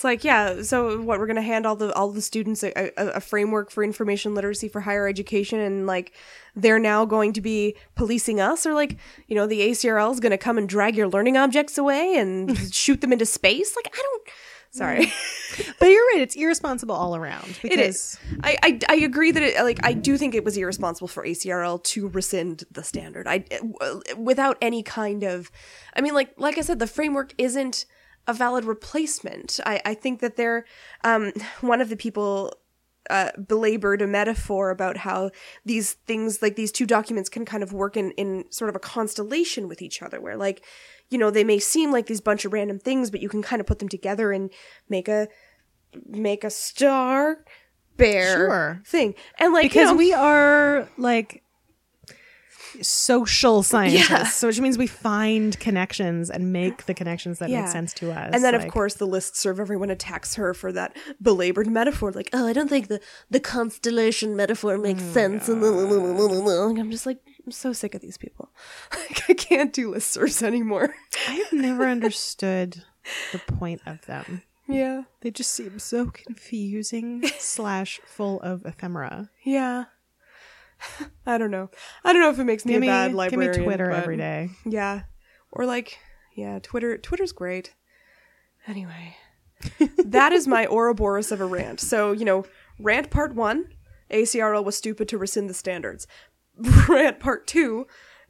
It's like, yeah, so what we're going to hand all the all the students a, a, a framework for information literacy for higher education and like they're now going to be policing us or like, you know, the ACRL is going to come and drag your learning objects away and shoot them into space? Like, I don't Sorry. Mm. but you're right it's irresponsible all around because It is. I, I I agree that it like I do think it was irresponsible for ACRL to rescind the standard. I without any kind of, I mean, like like I said, the framework isn't a valid replacement. I I think that they're um one of the people uh, belabored a metaphor about how these things like these two documents can kind of work in in sort of a constellation with each other where like you know they may seem like these bunch of random things but you can kind of put them together and make a make a star bear Sure. thing and like you because know- we are like social scientists. Yeah. so which means we find connections and make the connections that Yeah. make sense to us and then of course the listserv everyone attacks her for that belabored metaphor like oh i don't think the the constellation metaphor makes mm, sense. And i'm just like i'm so sick of these people. Like, i can't do listservs anymore. I've never understood the point of them. Yeah. They just seem so confusing slash full of ephemera. yeah i don't know i don't know if it makes me Give a me, bad give me Twitter every day. Yeah. Or like, yeah, Twitter Twitter's great. Anyway. that is my Ouroboros of a rant. So, you know, rant part one, ACRL was stupid to rescind the standards. Rant part two,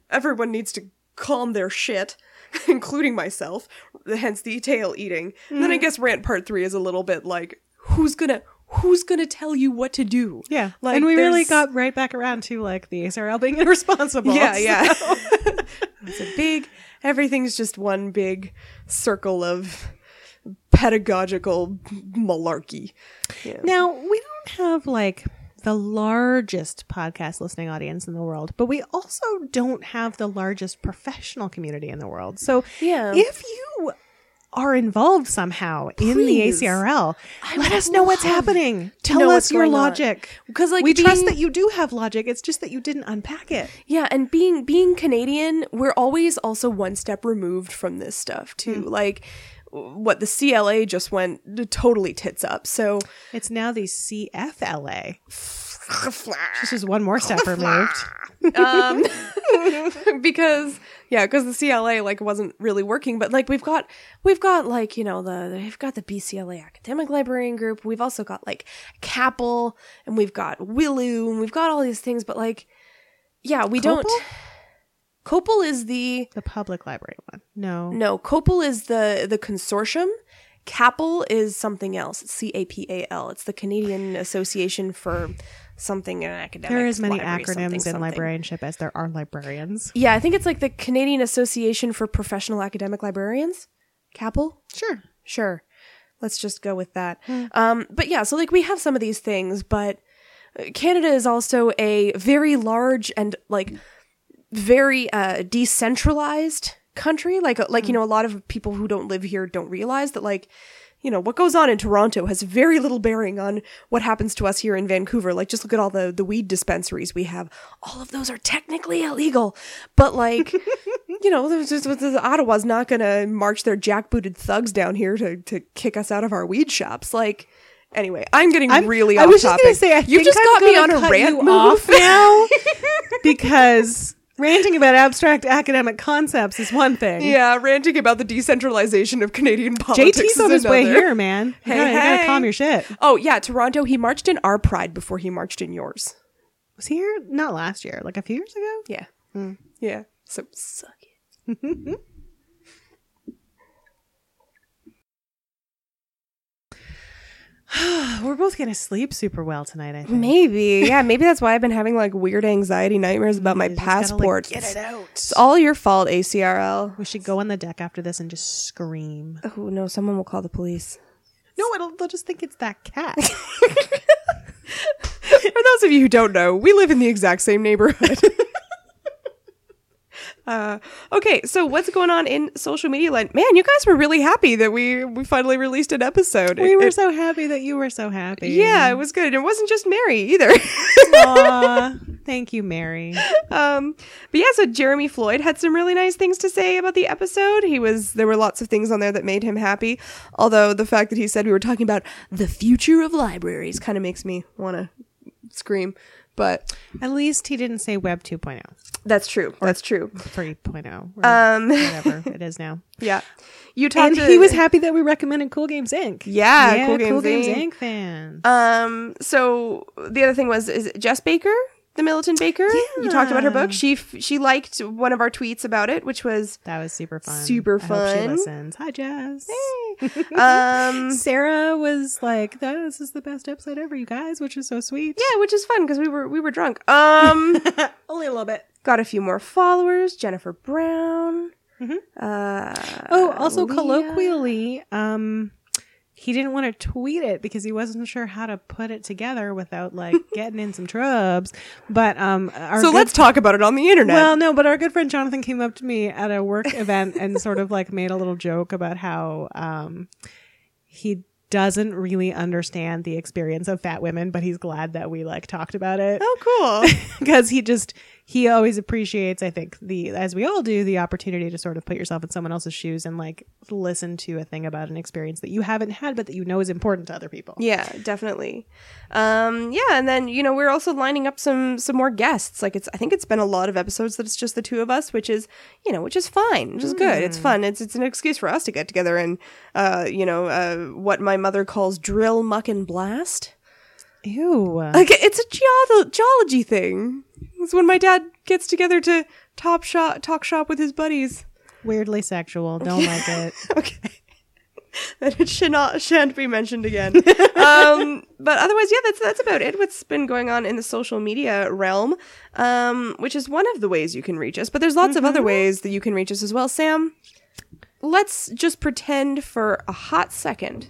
everyone needs to calm their shit, including myself, hence the tail eating. And then I mm. guess rant part three is a little bit like, who's gonna who's gonna tell you what to do? Yeah. Like, and we really got right back around to like the ACRL being irresponsible. Yeah, so- yeah. it's a big. Everything's just one big circle of pedagogical malarkey. Yeah. Now, we don't have like the largest podcast listening audience in the world, but we also don't have the largest professional community in the world. So, Yeah. if you are involved somehow in the ACRL, I let us know what's happening. Tell us your logic. Because like we trust that you do have logic. It's just that you didn't unpack it. Yeah, and being being Canadian, we're always also one step removed from this stuff too. Like what the CLA just went totally tits up. So It's now the CFLA. This is one more step removed. um because yeah because the cla like wasn't really working but like we've got we've got like you know the we've got the bcla academic librarian group we've also got like CAPAL and we've got WILU and we've got all these things but like yeah we don't COPPUL is the The public library one. No. no COPPUL is the the consortium CAPAL is something else it's c-a-p-a-l it's the canadian association for something in academic There are as many library, something, acronyms in librarianship as there are librarians. Yeah, I think it's like the Canadian Association for Professional Academic Librarians. CAPL? Sure. Sure. Let's just go with that. Um, but yeah, so like we have some of these things, but uh, Canada is also a very large and like very uh, decentralized country. Like like you know, a lot of people who don't live here don't realize that like you know what goes on in Toronto has very little bearing on what happens to us here in Vancouver. Like just look at all the the weed dispensaries we have. All of those are technically illegal, but like you know, just, the Ottawa's not going to march their jackbooted thugs down here to to kick us out of our weed shops. Like anyway, I'm getting I'm- really I off was just topic. say, I you just I'm got me on a rant move off now because ranting about abstract academic concepts is one thing. yeah, ranting about the decentralization of Canadian politics. JT's is on his way here, man. You Hey, gotta, you gotta calm your shit. Oh yeah, Toronto. He marched in our pride before he marched in yours. Was he here? Not last year, like a few years ago. Yeah, Hmm. yeah. So suck it. We're both gonna sleep super well tonight. I think. Maybe, yeah, maybe that's why I've been having like weird anxiety nightmares about my You like, passport. get it out. It's all your fault, ACRL. We should go on the deck after this and just scream. Oh no, someone will call the police. No, it'll, they'll just think it's that cat. For those of you who don't know, we live in the exact same neighborhood. uh, okay, so what's going on in social media land? Man, you guys were really happy that we we finally released an episode. we It- were it- so happy that you were so happy. yeah, it was good. It wasn't just Mary either. Thank you, Mary. um, but yeah, so Jeremy Floyd had some really nice things to say about the episode. He was there were lots of things on there that made him happy. Although the fact that he said we were talking about the future of libraries kind of makes me want to scream. But At least he didn't say Web 2.0, that's true. That's true. 3.0, Um, whatever it is now. yeah, you talked. And to, he was happy that we recommended Cool Games Inc. Yeah, Cool Games Inc. Inc. fans. Um. So the other thing was is Jes Baker, the Militant Baker. You talked about her book. She f- she liked one of our tweets about it, which was that was super fun. Super I hope she fun. listens. Hi, Jes. Hey. um. Sarah was like, "This is the best episode ever, you guys," which is so sweet. Yeah, which is fun because we were we were drunk. Um. only a little bit. Got a few more followers. Jennifer Brown. Mhm. Uh. Oh, also Leah. colloquially, um, he didn't want to tweet it because he wasn't sure how to put it together without like getting in some trubs. But um, our So let's talk about it on the internet. Well, no, but our good friend Jonathan came up to me at a work event and sort of like made a little joke about how um, he doesn't really understand the experience of fat women, but he's glad that we like talked about it oh, cool. because he just he always appreciates i think the as we all do the opportunity to sort of put yourself in someone else's shoes and like listen to a thing about an experience that you haven't had but that you know is important to other people Yeah, definitely. Um, yeah, and then you know we're also lining up some some more guests. Like it's, I think it's been a lot of episodes that it's just the two of us, which is you know which is fine, which is good. It's fun. It's it's an excuse for us to get together and uh, you know uh, what my mother calls drill, muck, and blast. ew Like it's a geolo- geology thing. It's when my dad gets together to top shop talk shop with his buddies. weirdly sexual don't like it okay. That it should not shan't be mentioned again. um, but otherwise, yeah, that's that's about it. What's been going on in the social media realm, um, which is one of the ways you can reach us. But there's lots of other ways that you can reach us as well. Sam, let's just pretend for a hot second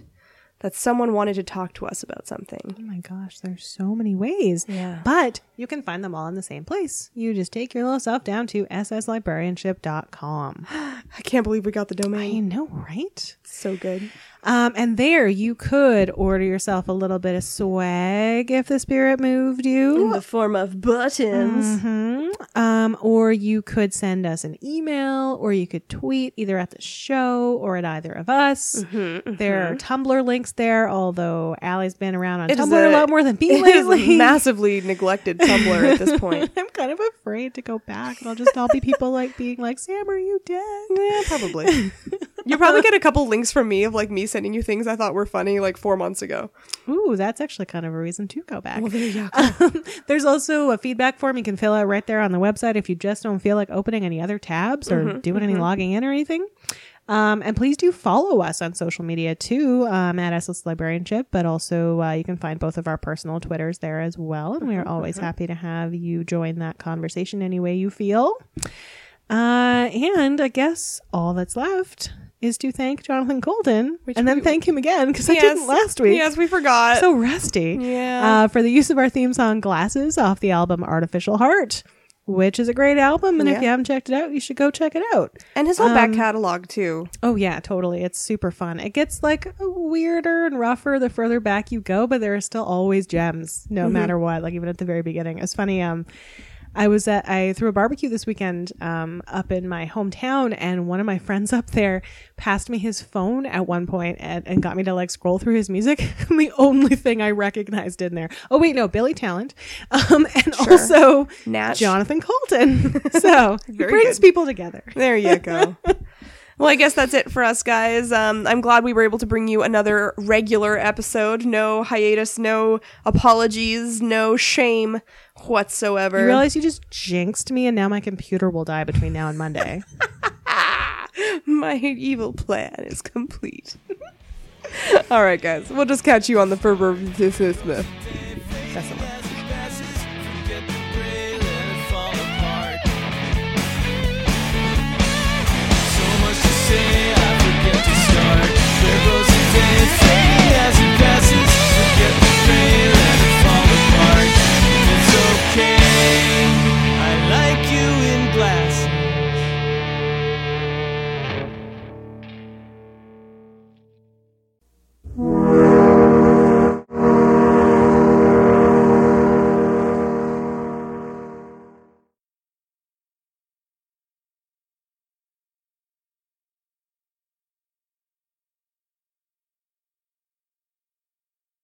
that someone wanted to talk to us about something. oh my gosh there's so many ways Yeah. but you can find them all in the same place you just take your little self down to sslibrarianship.com I can't believe we got the domain. i know right So good. Um, and there you could order yourself a little bit of swag if the spirit moved you. In the form of buttons. hmm Um, or you could send us an email, or you could tweet either at the show or at either of us. Mm-hmm, There are Tumblr links there, although Allie's been around on It Tumblr a, a- lot more than me It is a lately. massively neglected Tumblr at this point. I'm kind of afraid to go back. It'll just all be people like being like, "Sam, are you dead?" Yeah, probably. you probably get a couple links from me of like me sending you things I thought were funny like four months ago. Ooh, that's actually kind of a reason to go back. there you Um, there's also a feedback form you can fill out right there on the website if you just don't feel like opening any other tabs or doing any logging in or anything. Um, and please do follow us on social media too um, at SS Librarianship, but also uh, you can find both of our personal Twitters there as well. And we are always happy to have you join that conversation any way you feel. Uh, and I guess all that's left is to thank Jonathan Coulton Which and then we- thank him again because I didn't last week Yes, we forgot. so rusty. Yeah. Uh, for the use of our theme song "Glasses" off the album "Artificial Heart," which is a great album, and if you haven't checked it out, you should go check it out. and his whole back um, catalog too. Oh yeah, totally. It's super fun. It gets like weirder and rougher the further back you go, but there are still always gems, no matter what. Like even at the very beginning, it's funny. Um, I was at I threw a barbecue this weekend um, up in my hometown, and one of my friends up there passed me his phone at one point and, and got me to like scroll through his music. and the only thing I recognized in there, oh wait, no, Billy Talent, um, and also Natch. Jonathan Coulton. so brings good. people together. There you go. Well, I guess that's it for us, guys. Um, I'm glad we were able to bring you another regular episode. No hiatus, no apologies, no shame whatsoever. You realize you just jinxed me, and now my computer will die between now and Monday. My evil plan is complete. All right, guys. We'll just catch you on the fervor. That's one.